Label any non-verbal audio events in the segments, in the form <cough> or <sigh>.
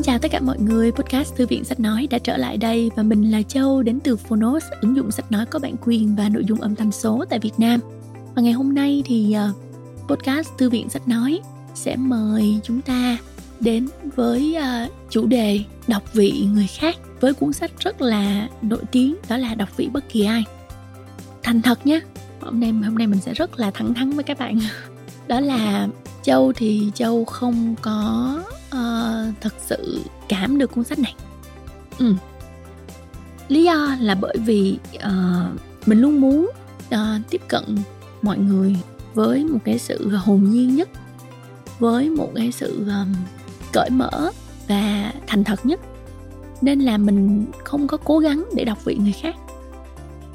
Xin chào tất cả mọi người, podcast Thư viện Sách Nói đã trở lại đây và mình là Châu đến từ Phonos, ứng dụng sách nói có bản quyền và nội dung âm thanh số tại Việt Nam. Và ngày hôm nay thì uh, podcast Thư viện Sách Nói sẽ mời chúng ta đến với uh, chủ đề đọc vị người khác với cuốn sách rất là nổi tiếng đó là đọc vị bất kỳ ai. Thành thật nhé, hôm nay hôm nay mình sẽ rất là thẳng thắn với các bạn. <laughs> Đó là Châu thì Châu không có uh, thật sự cảm được cuốn sách này. Ừ. lý do là bởi vì uh, mình luôn muốn uh, tiếp cận mọi người với một cái sự hồn nhiên nhất với một cái sự um, cởi mở và thành thật nhất. Nên là mình không có cố gắng để đọc vị người khác.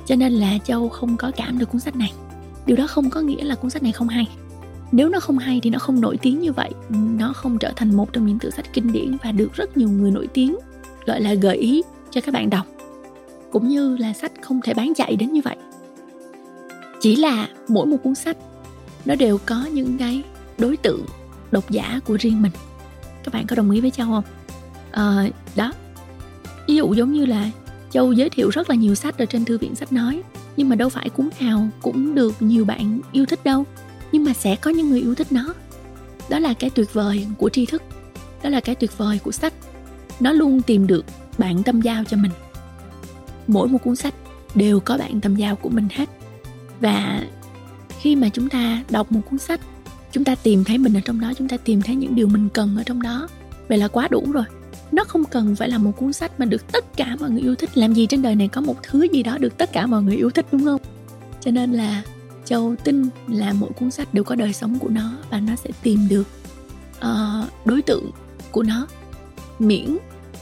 Cho nên là châu không có cảm được cuốn sách này. Điều đó không có nghĩa là cuốn sách này không hay nếu nó không hay thì nó không nổi tiếng như vậy. Nó không trở thành một trong những tựa sách kinh điển và được rất nhiều người nổi tiếng gọi là gợi ý cho các bạn đọc cũng như là sách không thể bán chạy đến như vậy. Chỉ là mỗi một cuốn sách nó đều có những cái đối tượng độc giả của riêng mình. Các bạn có đồng ý với châu không? À, đó. Ví dụ giống như là châu giới thiệu rất là nhiều sách ở trên thư viện sách nói nhưng mà đâu phải cuốn nào cũng được nhiều bạn yêu thích đâu nhưng mà sẽ có những người yêu thích nó. Đó là cái tuyệt vời của tri thức. Đó là cái tuyệt vời của sách. Nó luôn tìm được bạn tâm giao cho mình. Mỗi một cuốn sách đều có bạn tâm giao của mình hết. Và khi mà chúng ta đọc một cuốn sách, chúng ta tìm thấy mình ở trong đó, chúng ta tìm thấy những điều mình cần ở trong đó, vậy là quá đủ rồi. Nó không cần phải là một cuốn sách mà được tất cả mọi người yêu thích. Làm gì trên đời này có một thứ gì đó được tất cả mọi người yêu thích, đúng không? Cho nên là châu tin là mỗi cuốn sách đều có đời sống của nó và nó sẽ tìm được uh, đối tượng của nó. Miễn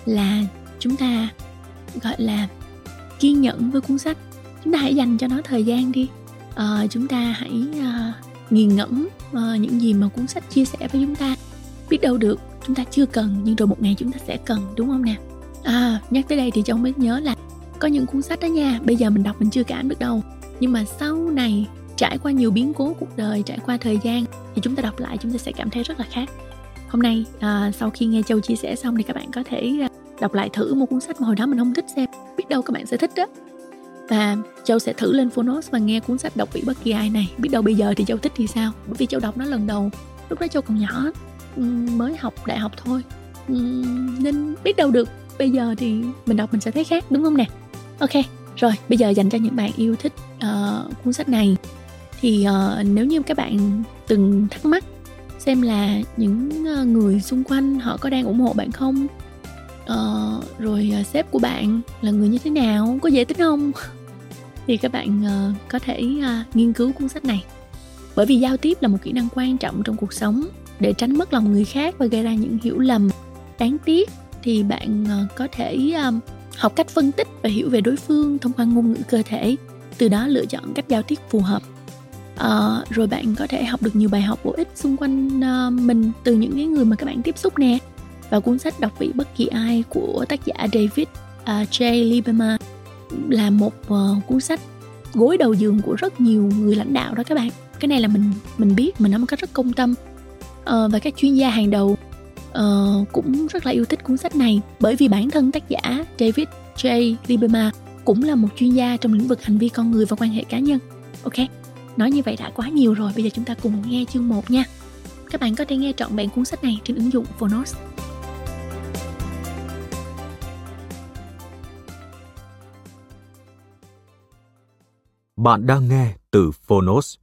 là chúng ta gọi là kiên nhẫn với cuốn sách. Chúng ta hãy dành cho nó thời gian đi. Uh, chúng ta hãy uh, nghiền ngẫm uh, những gì mà cuốn sách chia sẻ với chúng ta. Biết đâu được chúng ta chưa cần nhưng rồi một ngày chúng ta sẽ cần đúng không nè? À nhắc tới đây thì châu mới nhớ là có những cuốn sách đó nha. Bây giờ mình đọc mình chưa cảm được đâu. Nhưng mà sau này trải qua nhiều biến cố cuộc đời trải qua thời gian thì chúng ta đọc lại chúng ta sẽ cảm thấy rất là khác. Hôm nay à, sau khi nghe châu chia sẻ xong thì các bạn có thể à, đọc lại thử một cuốn sách mà hồi đó mình không thích xem biết đâu các bạn sẽ thích đó và châu sẽ thử lên phonos và nghe cuốn sách đọc vị bất kỳ ai này. Biết đâu bây giờ thì châu thích thì sao? Bởi vì châu đọc nó lần đầu lúc đó châu còn nhỏ mới học đại học thôi. Nên biết đâu được bây giờ thì mình đọc mình sẽ thấy khác đúng không nè? Ok rồi bây giờ dành cho những bạn yêu thích uh, cuốn sách này thì uh, nếu như các bạn từng thắc mắc xem là những uh, người xung quanh họ có đang ủng hộ bạn không? Uh, rồi uh, sếp của bạn là người như thế nào? Có dễ tính không? <laughs> Thì các bạn uh, có thể uh, nghiên cứu cuốn sách này. Bởi vì giao tiếp là một kỹ năng quan trọng trong cuộc sống. Để tránh mất lòng người khác và gây ra những hiểu lầm đáng tiếc thì bạn uh, có thể um, học cách phân tích và hiểu về đối phương thông qua ngôn ngữ cơ thể. Từ đó lựa chọn cách giao tiếp phù hợp uh, rồi bạn có thể học được nhiều bài học bổ ích xung quanh uh, mình từ những cái người mà các bạn tiếp xúc nè. Và cuốn sách đọc vị bất kỳ ai của tác giả David uh, J. Lieberman là một uh, cuốn sách gối đầu giường của rất nhiều người lãnh đạo đó các bạn. Cái này là mình mình biết mình nói một cách rất công tâm. Uh, và các chuyên gia hàng đầu uh, cũng rất là yêu thích cuốn sách này. Bởi vì bản thân tác giả David J. Lieberman cũng là một chuyên gia trong lĩnh vực hành vi con người và quan hệ cá nhân. Ok? Nói như vậy đã quá nhiều rồi, bây giờ chúng ta cùng nghe chương 1 nha. Các bạn có thể nghe trọn vẹn cuốn sách này trên ứng dụng Phonos. Bạn đang nghe từ Phonos.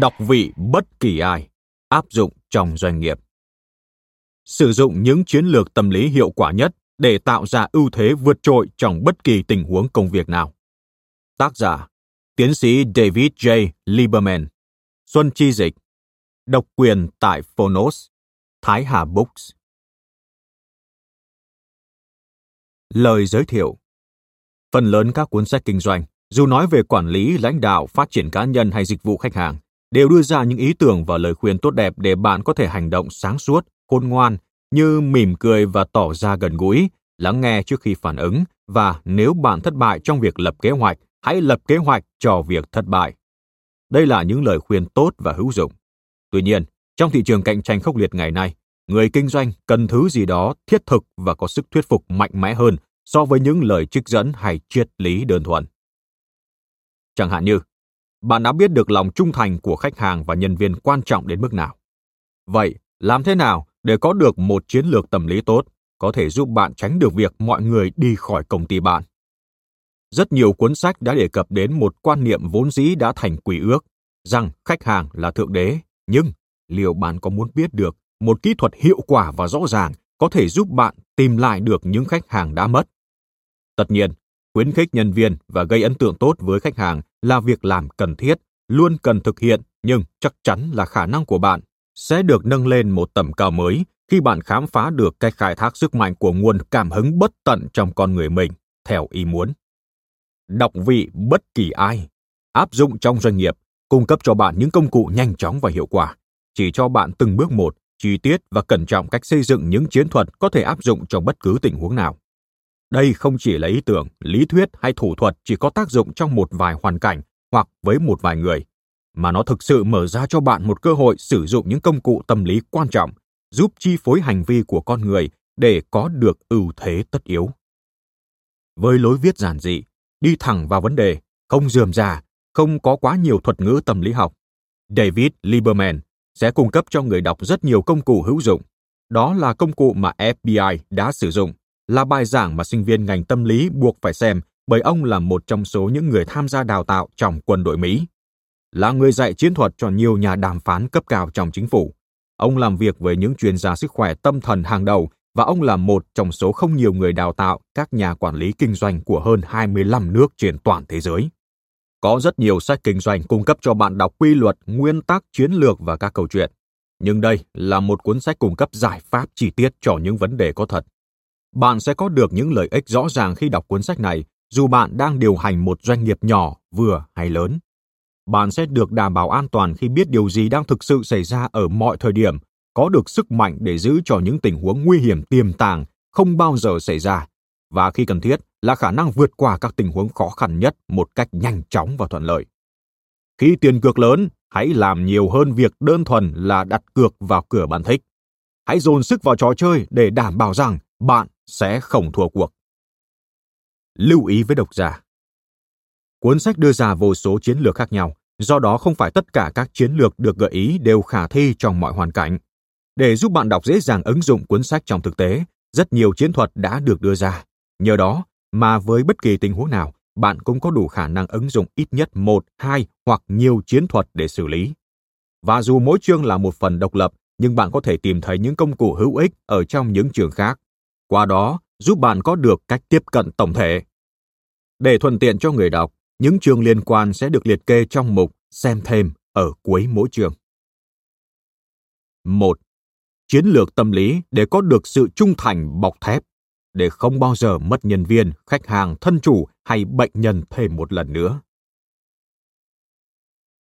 Đọc vị bất kỳ ai, áp dụng trong doanh nghiệp. Sử dụng những chiến lược tâm lý hiệu quả nhất để tạo ra ưu thế vượt trội trong bất kỳ tình huống công việc nào. Tác giả Tiến sĩ David J. Lieberman Xuân Chi Dịch Độc quyền tại Phonos Thái Hà Books Lời giới thiệu Phần lớn các cuốn sách kinh doanh, dù nói về quản lý, lãnh đạo, phát triển cá nhân hay dịch vụ khách hàng, đều đưa ra những ý tưởng và lời khuyên tốt đẹp để bạn có thể hành động sáng suốt, khôn ngoan như mỉm cười và tỏ ra gần gũi, lắng nghe trước khi phản ứng và nếu bạn thất bại trong việc lập kế hoạch, hãy lập kế hoạch cho việc thất bại. Đây là những lời khuyên tốt và hữu dụng. Tuy nhiên, trong thị trường cạnh tranh khốc liệt ngày nay, người kinh doanh cần thứ gì đó thiết thực và có sức thuyết phục mạnh mẽ hơn so với những lời trích dẫn hay triết lý đơn thuần. Chẳng hạn như, bạn đã biết được lòng trung thành của khách hàng và nhân viên quan trọng đến mức nào. Vậy, làm thế nào để có được một chiến lược tâm lý tốt có thể giúp bạn tránh được việc mọi người đi khỏi công ty bạn? Rất nhiều cuốn sách đã đề cập đến một quan niệm vốn dĩ đã thành quỷ ước, rằng khách hàng là thượng đế, nhưng liệu bạn có muốn biết được một kỹ thuật hiệu quả và rõ ràng có thể giúp bạn tìm lại được những khách hàng đã mất? Tất nhiên, khuyến khích nhân viên và gây ấn tượng tốt với khách hàng là việc làm cần thiết, luôn cần thực hiện, nhưng chắc chắn là khả năng của bạn sẽ được nâng lên một tầm cao mới khi bạn khám phá được cách khai thác sức mạnh của nguồn cảm hứng bất tận trong con người mình theo ý muốn. Đọc vị bất kỳ ai, áp dụng trong doanh nghiệp, cung cấp cho bạn những công cụ nhanh chóng và hiệu quả, chỉ cho bạn từng bước một, chi tiết và cẩn trọng cách xây dựng những chiến thuật có thể áp dụng trong bất cứ tình huống nào. Đây không chỉ là ý tưởng, lý thuyết hay thủ thuật chỉ có tác dụng trong một vài hoàn cảnh hoặc với một vài người, mà nó thực sự mở ra cho bạn một cơ hội sử dụng những công cụ tâm lý quan trọng, giúp chi phối hành vi của con người để có được ưu thế tất yếu. Với lối viết giản dị, đi thẳng vào vấn đề, không dườm già, không có quá nhiều thuật ngữ tâm lý học, David Lieberman sẽ cung cấp cho người đọc rất nhiều công cụ hữu dụng. Đó là công cụ mà FBI đã sử dụng là bài giảng mà sinh viên ngành tâm lý buộc phải xem bởi ông là một trong số những người tham gia đào tạo trong quân đội Mỹ. Là người dạy chiến thuật cho nhiều nhà đàm phán cấp cao trong chính phủ. Ông làm việc với những chuyên gia sức khỏe tâm thần hàng đầu và ông là một trong số không nhiều người đào tạo các nhà quản lý kinh doanh của hơn 25 nước trên toàn thế giới. Có rất nhiều sách kinh doanh cung cấp cho bạn đọc quy luật, nguyên tắc, chiến lược và các câu chuyện. Nhưng đây là một cuốn sách cung cấp giải pháp chi tiết cho những vấn đề có thật bạn sẽ có được những lợi ích rõ ràng khi đọc cuốn sách này, dù bạn đang điều hành một doanh nghiệp nhỏ, vừa hay lớn. Bạn sẽ được đảm bảo an toàn khi biết điều gì đang thực sự xảy ra ở mọi thời điểm, có được sức mạnh để giữ cho những tình huống nguy hiểm tiềm tàng không bao giờ xảy ra, và khi cần thiết là khả năng vượt qua các tình huống khó khăn nhất một cách nhanh chóng và thuận lợi. Khi tiền cược lớn, hãy làm nhiều hơn việc đơn thuần là đặt cược vào cửa bạn thích. Hãy dồn sức vào trò chơi để đảm bảo rằng bạn sẽ không thua cuộc. Lưu ý với độc giả Cuốn sách đưa ra vô số chiến lược khác nhau, do đó không phải tất cả các chiến lược được gợi ý đều khả thi trong mọi hoàn cảnh. Để giúp bạn đọc dễ dàng ứng dụng cuốn sách trong thực tế, rất nhiều chiến thuật đã được đưa ra. Nhờ đó mà với bất kỳ tình huống nào, bạn cũng có đủ khả năng ứng dụng ít nhất một, hai hoặc nhiều chiến thuật để xử lý. Và dù mỗi chương là một phần độc lập, nhưng bạn có thể tìm thấy những công cụ hữu ích ở trong những trường khác qua đó giúp bạn có được cách tiếp cận tổng thể. Để thuận tiện cho người đọc, những chương liên quan sẽ được liệt kê trong mục xem thêm ở cuối mỗi chương. 1. Chiến lược tâm lý để có được sự trung thành bọc thép, để không bao giờ mất nhân viên, khách hàng, thân chủ hay bệnh nhân thêm một lần nữa.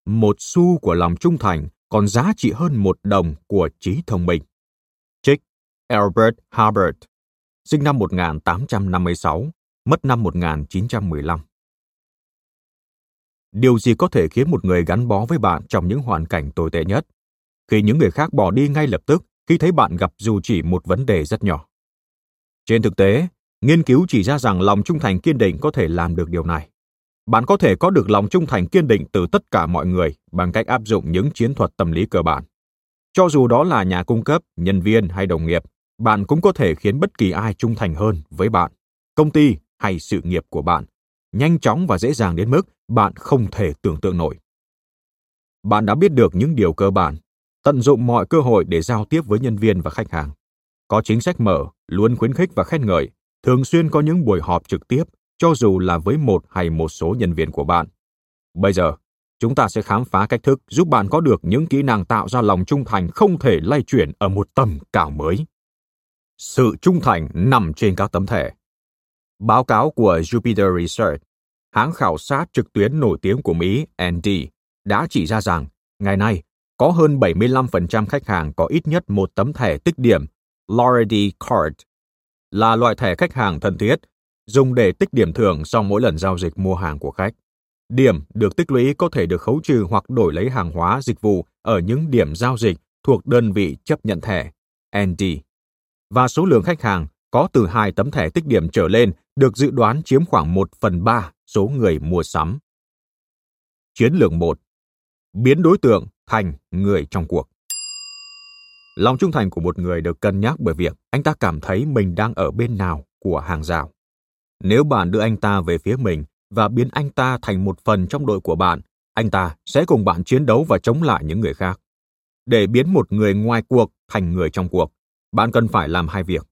Một xu của lòng trung thành còn giá trị hơn một đồng của trí thông minh. Trích Albert Hubbard sinh năm 1856, mất năm 1915. Điều gì có thể khiến một người gắn bó với bạn trong những hoàn cảnh tồi tệ nhất? Khi những người khác bỏ đi ngay lập tức khi thấy bạn gặp dù chỉ một vấn đề rất nhỏ. Trên thực tế, nghiên cứu chỉ ra rằng lòng trung thành kiên định có thể làm được điều này. Bạn có thể có được lòng trung thành kiên định từ tất cả mọi người bằng cách áp dụng những chiến thuật tâm lý cơ bản. Cho dù đó là nhà cung cấp, nhân viên hay đồng nghiệp, bạn cũng có thể khiến bất kỳ ai trung thành hơn với bạn, công ty hay sự nghiệp của bạn, nhanh chóng và dễ dàng đến mức bạn không thể tưởng tượng nổi. Bạn đã biết được những điều cơ bản, tận dụng mọi cơ hội để giao tiếp với nhân viên và khách hàng. Có chính sách mở, luôn khuyến khích và khen ngợi, thường xuyên có những buổi họp trực tiếp, cho dù là với một hay một số nhân viên của bạn. Bây giờ, chúng ta sẽ khám phá cách thức giúp bạn có được những kỹ năng tạo ra lòng trung thành không thể lay chuyển ở một tầm cao mới. Sự trung thành nằm trên các tấm thẻ. Báo cáo của Jupiter Research, hãng khảo sát trực tuyến nổi tiếng của Mỹ ND, đã chỉ ra rằng ngày nay có hơn 75% khách hàng có ít nhất một tấm thẻ tích điểm Loyalty Card, là loại thẻ khách hàng thân thiết, dùng để tích điểm thưởng sau mỗi lần giao dịch mua hàng của khách. Điểm được tích lũy có thể được khấu trừ hoặc đổi lấy hàng hóa dịch vụ ở những điểm giao dịch thuộc đơn vị chấp nhận thẻ ND. Và số lượng khách hàng có từ hai tấm thẻ tích điểm trở lên được dự đoán chiếm khoảng 1 phần 3 số người mua sắm. Chiến lược 1. Biến đối tượng thành người trong cuộc. Lòng trung thành của một người được cân nhắc bởi việc anh ta cảm thấy mình đang ở bên nào của hàng rào. Nếu bạn đưa anh ta về phía mình và biến anh ta thành một phần trong đội của bạn, anh ta sẽ cùng bạn chiến đấu và chống lại những người khác. Để biến một người ngoài cuộc thành người trong cuộc, bạn cần phải làm hai việc.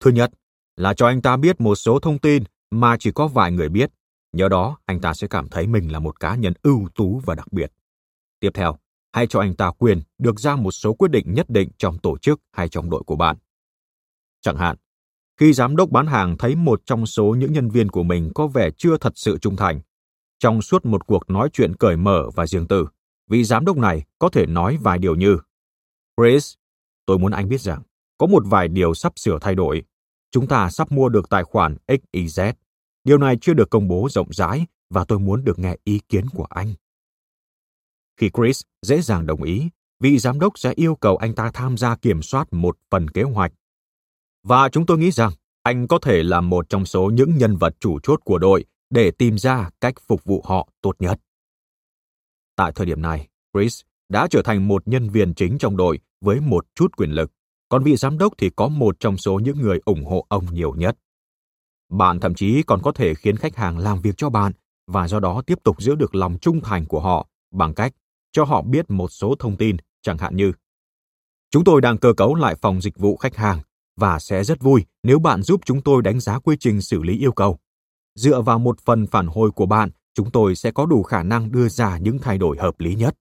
Thứ nhất là cho anh ta biết một số thông tin mà chỉ có vài người biết. Nhờ đó, anh ta sẽ cảm thấy mình là một cá nhân ưu tú và đặc biệt. Tiếp theo, hãy cho anh ta quyền được ra một số quyết định nhất định trong tổ chức hay trong đội của bạn. Chẳng hạn, khi giám đốc bán hàng thấy một trong số những nhân viên của mình có vẻ chưa thật sự trung thành, trong suốt một cuộc nói chuyện cởi mở và riêng tư, vị giám đốc này có thể nói vài điều như Chris, tôi muốn anh biết rằng có một vài điều sắp sửa thay đổi. Chúng ta sắp mua được tài khoản XYZ. Điều này chưa được công bố rộng rãi và tôi muốn được nghe ý kiến của anh. Khi Chris dễ dàng đồng ý, vị giám đốc sẽ yêu cầu anh ta tham gia kiểm soát một phần kế hoạch. Và chúng tôi nghĩ rằng anh có thể là một trong số những nhân vật chủ chốt của đội để tìm ra cách phục vụ họ tốt nhất. Tại thời điểm này, Chris đã trở thành một nhân viên chính trong đội với một chút quyền lực, còn vị giám đốc thì có một trong số những người ủng hộ ông nhiều nhất. Bạn thậm chí còn có thể khiến khách hàng làm việc cho bạn và do đó tiếp tục giữ được lòng trung thành của họ bằng cách cho họ biết một số thông tin, chẳng hạn như Chúng tôi đang cơ cấu lại phòng dịch vụ khách hàng và sẽ rất vui nếu bạn giúp chúng tôi đánh giá quy trình xử lý yêu cầu. Dựa vào một phần phản hồi của bạn, chúng tôi sẽ có đủ khả năng đưa ra những thay đổi hợp lý nhất.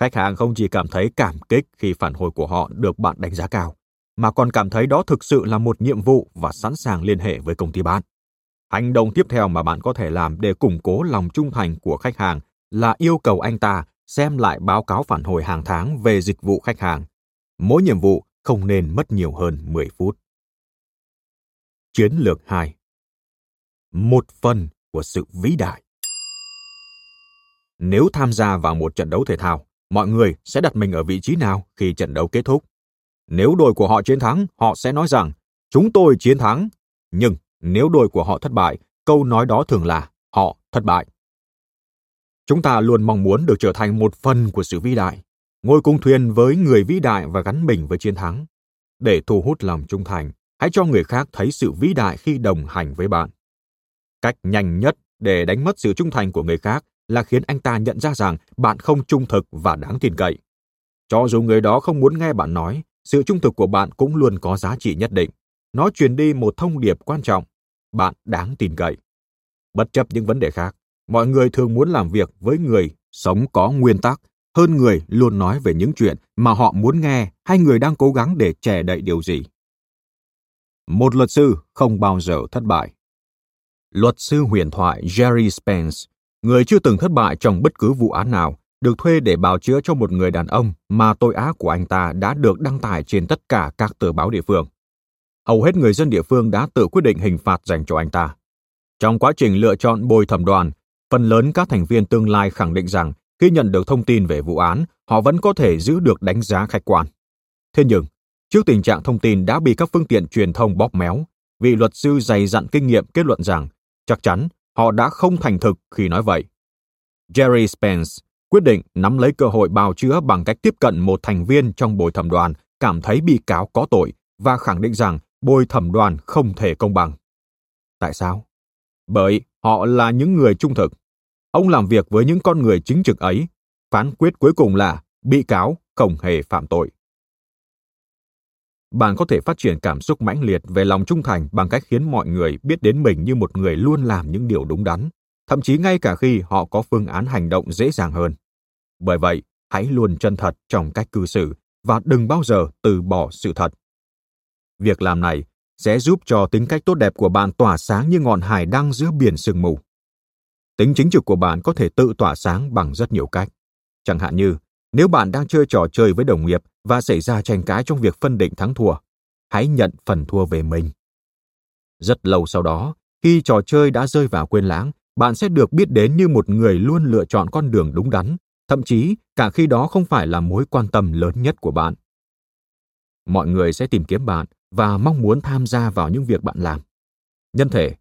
Khách hàng không chỉ cảm thấy cảm kích khi phản hồi của họ được bạn đánh giá cao, mà còn cảm thấy đó thực sự là một nhiệm vụ và sẵn sàng liên hệ với công ty bạn. Hành động tiếp theo mà bạn có thể làm để củng cố lòng trung thành của khách hàng là yêu cầu anh ta xem lại báo cáo phản hồi hàng tháng về dịch vụ khách hàng. Mỗi nhiệm vụ không nên mất nhiều hơn 10 phút. Chiến lược 2 Một phần của sự vĩ đại Nếu tham gia vào một trận đấu thể thao, mọi người sẽ đặt mình ở vị trí nào khi trận đấu kết thúc? Nếu đội của họ chiến thắng, họ sẽ nói rằng chúng tôi chiến thắng. Nhưng nếu đội của họ thất bại, câu nói đó thường là họ thất bại. Chúng ta luôn mong muốn được trở thành một phần của sự vĩ đại, ngồi cùng thuyền với người vĩ đại và gắn mình với chiến thắng. Để thu hút lòng trung thành, hãy cho người khác thấy sự vĩ đại khi đồng hành với bạn. Cách nhanh nhất để đánh mất sự trung thành của người khác là khiến anh ta nhận ra rằng bạn không trung thực và đáng tin cậy. Cho dù người đó không muốn nghe bạn nói, sự trung thực của bạn cũng luôn có giá trị nhất định. Nó truyền đi một thông điệp quan trọng. Bạn đáng tin cậy. Bất chấp những vấn đề khác, mọi người thường muốn làm việc với người sống có nguyên tắc hơn người luôn nói về những chuyện mà họ muốn nghe hay người đang cố gắng để che đậy điều gì. Một luật sư không bao giờ thất bại. Luật sư huyền thoại Jerry Spence, người chưa từng thất bại trong bất cứ vụ án nào, được thuê để bào chữa cho một người đàn ông mà tội ác của anh ta đã được đăng tải trên tất cả các tờ báo địa phương. Hầu hết người dân địa phương đã tự quyết định hình phạt dành cho anh ta. Trong quá trình lựa chọn bồi thẩm đoàn, phần lớn các thành viên tương lai khẳng định rằng khi nhận được thông tin về vụ án, họ vẫn có thể giữ được đánh giá khách quan. Thế nhưng, trước tình trạng thông tin đã bị các phương tiện truyền thông bóp méo, vị luật sư dày dặn kinh nghiệm kết luận rằng chắc chắn họ đã không thành thực khi nói vậy. Jerry Spence quyết định nắm lấy cơ hội bào chữa bằng cách tiếp cận một thành viên trong bồi thẩm đoàn cảm thấy bị cáo có tội và khẳng định rằng bồi thẩm đoàn không thể công bằng. Tại sao? Bởi họ là những người trung thực. Ông làm việc với những con người chính trực ấy. Phán quyết cuối cùng là bị cáo không hề phạm tội. Bạn có thể phát triển cảm xúc mãnh liệt về lòng trung thành bằng cách khiến mọi người biết đến mình như một người luôn làm những điều đúng đắn, thậm chí ngay cả khi họ có phương án hành động dễ dàng hơn. Bởi vậy, hãy luôn chân thật trong cách cư xử và đừng bao giờ từ bỏ sự thật. Việc làm này sẽ giúp cho tính cách tốt đẹp của bạn tỏa sáng như ngọn hải đăng giữa biển sương mù. Tính chính trực của bạn có thể tự tỏa sáng bằng rất nhiều cách. Chẳng hạn như, nếu bạn đang chơi trò chơi với đồng nghiệp và xảy ra tranh cãi trong việc phân định thắng thua, hãy nhận phần thua về mình. Rất lâu sau đó, khi trò chơi đã rơi vào quên lãng, bạn sẽ được biết đến như một người luôn lựa chọn con đường đúng đắn, thậm chí cả khi đó không phải là mối quan tâm lớn nhất của bạn. Mọi người sẽ tìm kiếm bạn và mong muốn tham gia vào những việc bạn làm. Nhân thể,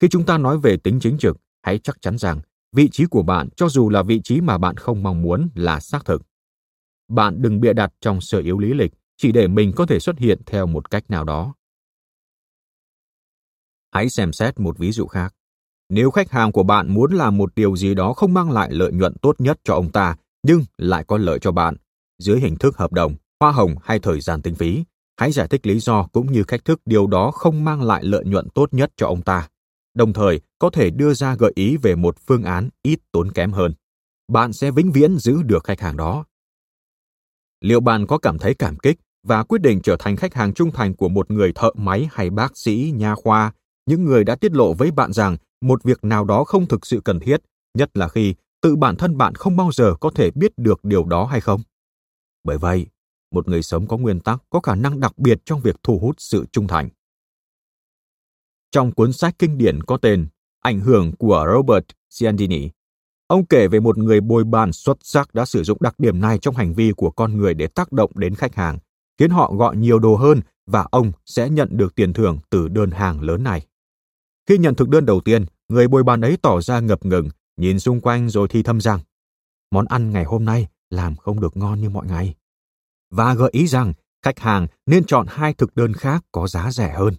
khi chúng ta nói về tính chính trực, hãy chắc chắn rằng vị trí của bạn cho dù là vị trí mà bạn không mong muốn là xác thực. Bạn đừng bịa đặt trong sở yếu lý lịch chỉ để mình có thể xuất hiện theo một cách nào đó. Hãy xem xét một ví dụ khác. Nếu khách hàng của bạn muốn làm một điều gì đó không mang lại lợi nhuận tốt nhất cho ông ta, nhưng lại có lợi cho bạn, dưới hình thức hợp đồng, hoa hồng hay thời gian tính phí, hãy giải thích lý do cũng như cách thức điều đó không mang lại lợi nhuận tốt nhất cho ông ta. Đồng thời, có thể đưa ra gợi ý về một phương án ít tốn kém hơn. Bạn sẽ vĩnh viễn giữ được khách hàng đó. Liệu bạn có cảm thấy cảm kích và quyết định trở thành khách hàng trung thành của một người thợ máy hay bác sĩ, nha khoa, những người đã tiết lộ với bạn rằng một việc nào đó không thực sự cần thiết, nhất là khi tự bản thân bạn không bao giờ có thể biết được điều đó hay không? Bởi vậy, một người sống có nguyên tắc có khả năng đặc biệt trong việc thu hút sự trung thành. Trong cuốn sách kinh điển có tên Ảnh hưởng của Robert Cialdini, ông kể về một người bồi bàn xuất sắc đã sử dụng đặc điểm này trong hành vi của con người để tác động đến khách hàng, khiến họ gọi nhiều đồ hơn và ông sẽ nhận được tiền thưởng từ đơn hàng lớn này. Khi nhận thực đơn đầu tiên, người bồi bàn ấy tỏ ra ngập ngừng, nhìn xung quanh rồi thi thầm rằng món ăn ngày hôm nay làm không được ngon như mọi ngày. Và gợi ý rằng khách hàng nên chọn hai thực đơn khác có giá rẻ hơn.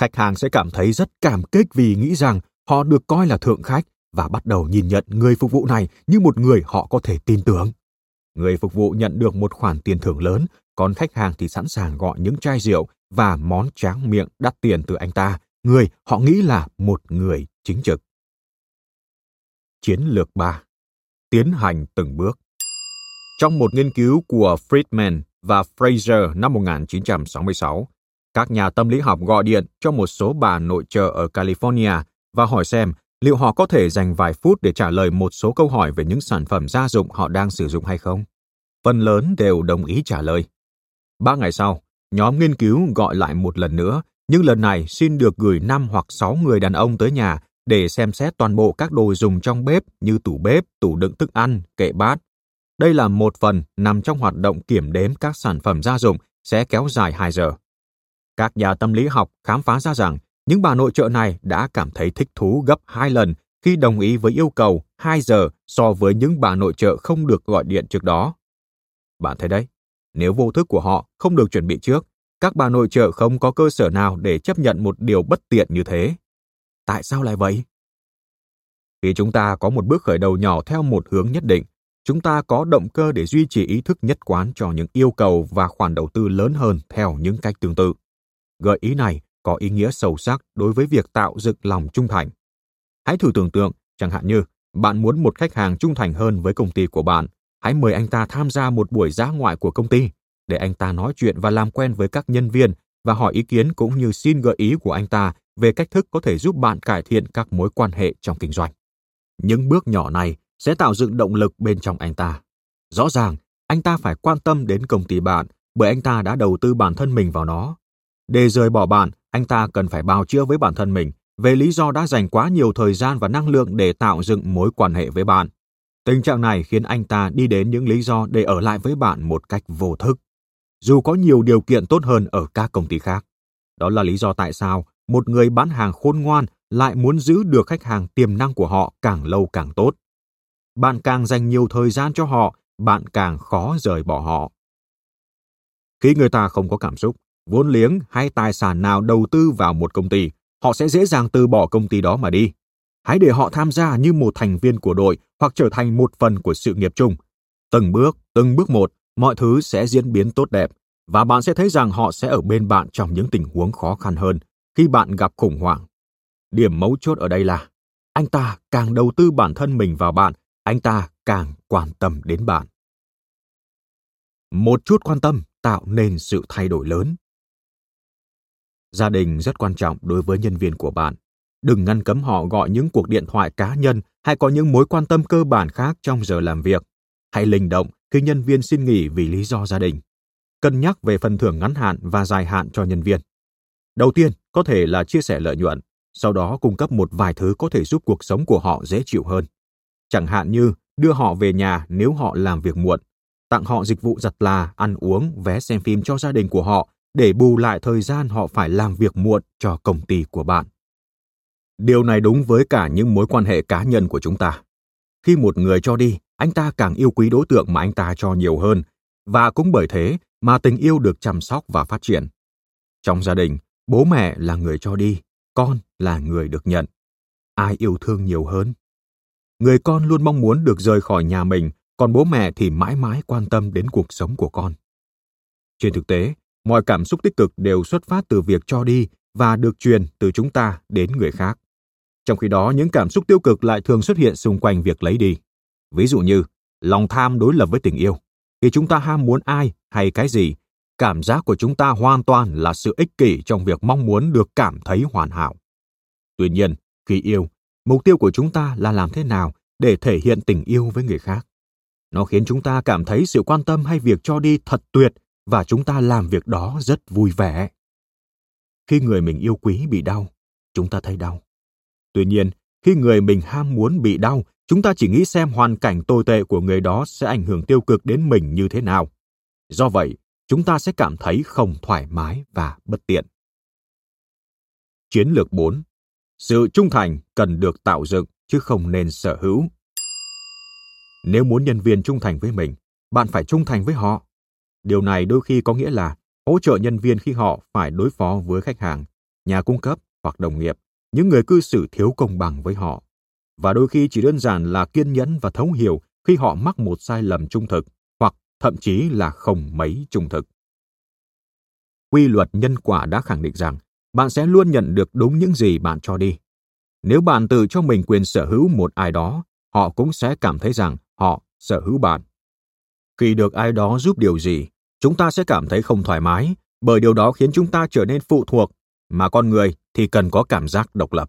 Khách hàng sẽ cảm thấy rất cảm kích vì nghĩ rằng họ được coi là thượng khách và bắt đầu nhìn nhận người phục vụ này như một người họ có thể tin tưởng. Người phục vụ nhận được một khoản tiền thưởng lớn, còn khách hàng thì sẵn sàng gọi những chai rượu và món tráng miệng đắt tiền từ anh ta người họ nghĩ là một người chính trực. Chiến lược 3. Tiến hành từng bước. Trong một nghiên cứu của Friedman và Fraser năm 1966, các nhà tâm lý học gọi điện cho một số bà nội trợ ở California và hỏi xem liệu họ có thể dành vài phút để trả lời một số câu hỏi về những sản phẩm gia dụng họ đang sử dụng hay không. Phần lớn đều đồng ý trả lời. Ba ngày sau, nhóm nghiên cứu gọi lại một lần nữa nhưng lần này xin được gửi 5 hoặc 6 người đàn ông tới nhà để xem xét toàn bộ các đồ dùng trong bếp như tủ bếp, tủ đựng thức ăn, kệ bát. Đây là một phần nằm trong hoạt động kiểm đếm các sản phẩm gia dụng sẽ kéo dài 2 giờ. Các nhà tâm lý học khám phá ra rằng những bà nội trợ này đã cảm thấy thích thú gấp 2 lần khi đồng ý với yêu cầu 2 giờ so với những bà nội trợ không được gọi điện trước đó. Bạn thấy đấy, nếu vô thức của họ không được chuẩn bị trước, các bà nội trợ không có cơ sở nào để chấp nhận một điều bất tiện như thế. Tại sao lại vậy? Khi chúng ta có một bước khởi đầu nhỏ theo một hướng nhất định, chúng ta có động cơ để duy trì ý thức nhất quán cho những yêu cầu và khoản đầu tư lớn hơn theo những cách tương tự. Gợi ý này có ý nghĩa sâu sắc đối với việc tạo dựng lòng trung thành. Hãy thử tưởng tượng, chẳng hạn như bạn muốn một khách hàng trung thành hơn với công ty của bạn, hãy mời anh ta tham gia một buổi giá ngoại của công ty để anh ta nói chuyện và làm quen với các nhân viên và hỏi ý kiến cũng như xin gợi ý của anh ta về cách thức có thể giúp bạn cải thiện các mối quan hệ trong kinh doanh. Những bước nhỏ này sẽ tạo dựng động lực bên trong anh ta. Rõ ràng, anh ta phải quan tâm đến công ty bạn bởi anh ta đã đầu tư bản thân mình vào nó. Để rời bỏ bạn, anh ta cần phải bào chữa với bản thân mình về lý do đã dành quá nhiều thời gian và năng lượng để tạo dựng mối quan hệ với bạn. Tình trạng này khiến anh ta đi đến những lý do để ở lại với bạn một cách vô thức dù có nhiều điều kiện tốt hơn ở các công ty khác. Đó là lý do tại sao một người bán hàng khôn ngoan lại muốn giữ được khách hàng tiềm năng của họ càng lâu càng tốt. Bạn càng dành nhiều thời gian cho họ, bạn càng khó rời bỏ họ. Khi người ta không có cảm xúc, vốn liếng hay tài sản nào đầu tư vào một công ty, họ sẽ dễ dàng từ bỏ công ty đó mà đi. Hãy để họ tham gia như một thành viên của đội hoặc trở thành một phần của sự nghiệp chung. Từng bước, từng bước một, mọi thứ sẽ diễn biến tốt đẹp và bạn sẽ thấy rằng họ sẽ ở bên bạn trong những tình huống khó khăn hơn khi bạn gặp khủng hoảng. Điểm mấu chốt ở đây là anh ta càng đầu tư bản thân mình vào bạn, anh ta càng quan tâm đến bạn. Một chút quan tâm tạo nên sự thay đổi lớn. Gia đình rất quan trọng đối với nhân viên của bạn. Đừng ngăn cấm họ gọi những cuộc điện thoại cá nhân hay có những mối quan tâm cơ bản khác trong giờ làm việc. Hãy linh động khi nhân viên xin nghỉ vì lý do gia đình. Cân nhắc về phần thưởng ngắn hạn và dài hạn cho nhân viên. Đầu tiên, có thể là chia sẻ lợi nhuận, sau đó cung cấp một vài thứ có thể giúp cuộc sống của họ dễ chịu hơn. Chẳng hạn như đưa họ về nhà nếu họ làm việc muộn, tặng họ dịch vụ giặt là, ăn uống, vé xem phim cho gia đình của họ để bù lại thời gian họ phải làm việc muộn cho công ty của bạn. Điều này đúng với cả những mối quan hệ cá nhân của chúng ta. Khi một người cho đi, anh ta càng yêu quý đối tượng mà anh ta cho nhiều hơn, và cũng bởi thế mà tình yêu được chăm sóc và phát triển. Trong gia đình, bố mẹ là người cho đi, con là người được nhận. Ai yêu thương nhiều hơn? Người con luôn mong muốn được rời khỏi nhà mình, còn bố mẹ thì mãi mãi quan tâm đến cuộc sống của con. Trên thực tế, mọi cảm xúc tích cực đều xuất phát từ việc cho đi và được truyền từ chúng ta đến người khác. Trong khi đó, những cảm xúc tiêu cực lại thường xuất hiện xung quanh việc lấy đi. Ví dụ như, lòng tham đối lập với tình yêu. Khi chúng ta ham muốn ai hay cái gì, cảm giác của chúng ta hoàn toàn là sự ích kỷ trong việc mong muốn được cảm thấy hoàn hảo. Tuy nhiên, khi yêu, mục tiêu của chúng ta là làm thế nào để thể hiện tình yêu với người khác. Nó khiến chúng ta cảm thấy sự quan tâm hay việc cho đi thật tuyệt và chúng ta làm việc đó rất vui vẻ. Khi người mình yêu quý bị đau, chúng ta thấy đau. Tuy nhiên, khi người mình ham muốn bị đau, chúng ta chỉ nghĩ xem hoàn cảnh tồi tệ của người đó sẽ ảnh hưởng tiêu cực đến mình như thế nào. Do vậy, chúng ta sẽ cảm thấy không thoải mái và bất tiện. Chiến lược 4. Sự trung thành cần được tạo dựng chứ không nên sở hữu. Nếu muốn nhân viên trung thành với mình, bạn phải trung thành với họ. Điều này đôi khi có nghĩa là hỗ trợ nhân viên khi họ phải đối phó với khách hàng, nhà cung cấp hoặc đồng nghiệp, những người cư xử thiếu công bằng với họ. Và đôi khi chỉ đơn giản là kiên nhẫn và thấu hiểu khi họ mắc một sai lầm trung thực hoặc thậm chí là không mấy trung thực. Quy luật nhân quả đã khẳng định rằng bạn sẽ luôn nhận được đúng những gì bạn cho đi. Nếu bạn tự cho mình quyền sở hữu một ai đó, họ cũng sẽ cảm thấy rằng họ sở hữu bạn. Khi được ai đó giúp điều gì, chúng ta sẽ cảm thấy không thoải mái, bởi điều đó khiến chúng ta trở nên phụ thuộc, mà con người thì cần có cảm giác độc lập.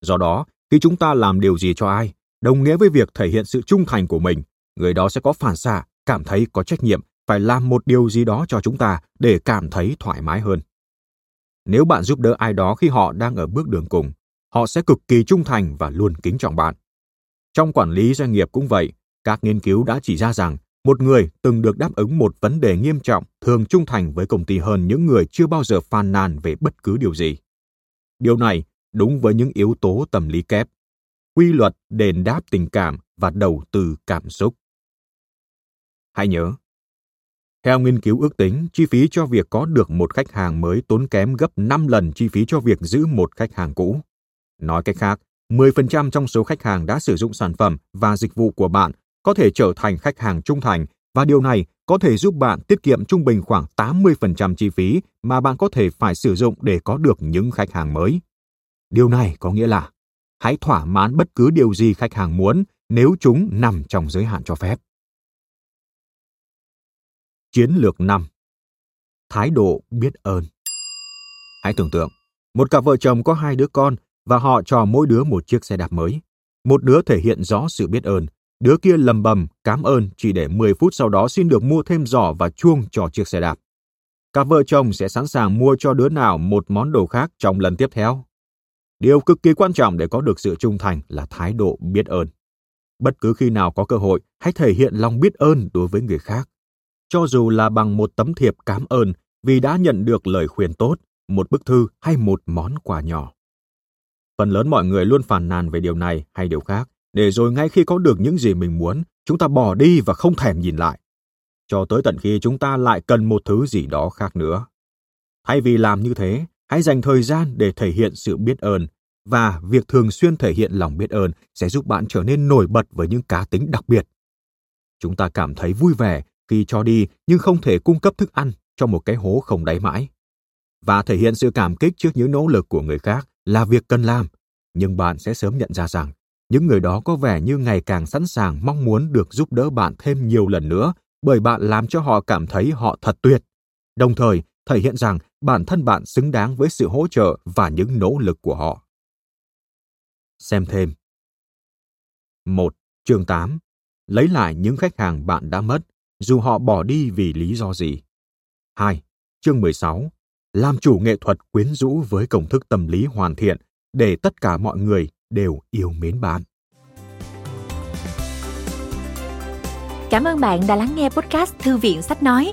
Do đó, khi chúng ta làm điều gì cho ai, đồng nghĩa với việc thể hiện sự trung thành của mình, người đó sẽ có phản xạ, cảm thấy có trách nhiệm phải làm một điều gì đó cho chúng ta để cảm thấy thoải mái hơn. Nếu bạn giúp đỡ ai đó khi họ đang ở bước đường cùng, họ sẽ cực kỳ trung thành và luôn kính trọng bạn. Trong quản lý doanh nghiệp cũng vậy, các nghiên cứu đã chỉ ra rằng một người từng được đáp ứng một vấn đề nghiêm trọng thường trung thành với công ty hơn những người chưa bao giờ phàn nàn về bất cứ điều gì. Điều này đúng với những yếu tố tâm lý kép, quy luật đền đáp tình cảm và đầu tư cảm xúc. Hãy nhớ, theo nghiên cứu ước tính, chi phí cho việc có được một khách hàng mới tốn kém gấp 5 lần chi phí cho việc giữ một khách hàng cũ. Nói cách khác, 10% trong số khách hàng đã sử dụng sản phẩm và dịch vụ của bạn có thể trở thành khách hàng trung thành và điều này có thể giúp bạn tiết kiệm trung bình khoảng 80% chi phí mà bạn có thể phải sử dụng để có được những khách hàng mới. Điều này có nghĩa là hãy thỏa mãn bất cứ điều gì khách hàng muốn nếu chúng nằm trong giới hạn cho phép. Chiến lược 5 Thái độ biết ơn Hãy tưởng tượng, một cặp vợ chồng có hai đứa con và họ cho mỗi đứa một chiếc xe đạp mới. Một đứa thể hiện rõ sự biết ơn, đứa kia lầm bầm cảm ơn chỉ để 10 phút sau đó xin được mua thêm giỏ và chuông cho chiếc xe đạp. Cặp vợ chồng sẽ sẵn sàng mua cho đứa nào một món đồ khác trong lần tiếp theo. Điều cực kỳ quan trọng để có được sự trung thành là thái độ biết ơn. Bất cứ khi nào có cơ hội, hãy thể hiện lòng biết ơn đối với người khác. Cho dù là bằng một tấm thiệp cảm ơn vì đã nhận được lời khuyên tốt, một bức thư hay một món quà nhỏ. Phần lớn mọi người luôn phàn nàn về điều này hay điều khác, để rồi ngay khi có được những gì mình muốn, chúng ta bỏ đi và không thèm nhìn lại. Cho tới tận khi chúng ta lại cần một thứ gì đó khác nữa. Thay vì làm như thế, hãy dành thời gian để thể hiện sự biết ơn và việc thường xuyên thể hiện lòng biết ơn sẽ giúp bạn trở nên nổi bật với những cá tính đặc biệt. Chúng ta cảm thấy vui vẻ khi cho đi nhưng không thể cung cấp thức ăn cho một cái hố không đáy mãi. Và thể hiện sự cảm kích trước những nỗ lực của người khác là việc cần làm, nhưng bạn sẽ sớm nhận ra rằng những người đó có vẻ như ngày càng sẵn sàng mong muốn được giúp đỡ bạn thêm nhiều lần nữa bởi bạn làm cho họ cảm thấy họ thật tuyệt. Đồng thời, thể hiện rằng bản thân bạn xứng đáng với sự hỗ trợ và những nỗ lực của họ. Xem thêm. 1. Chương 8. Lấy lại những khách hàng bạn đã mất, dù họ bỏ đi vì lý do gì. 2. Chương 16. Làm chủ nghệ thuật quyến rũ với công thức tâm lý hoàn thiện để tất cả mọi người đều yêu mến bạn. Cảm ơn bạn đã lắng nghe podcast Thư viện Sách Nói.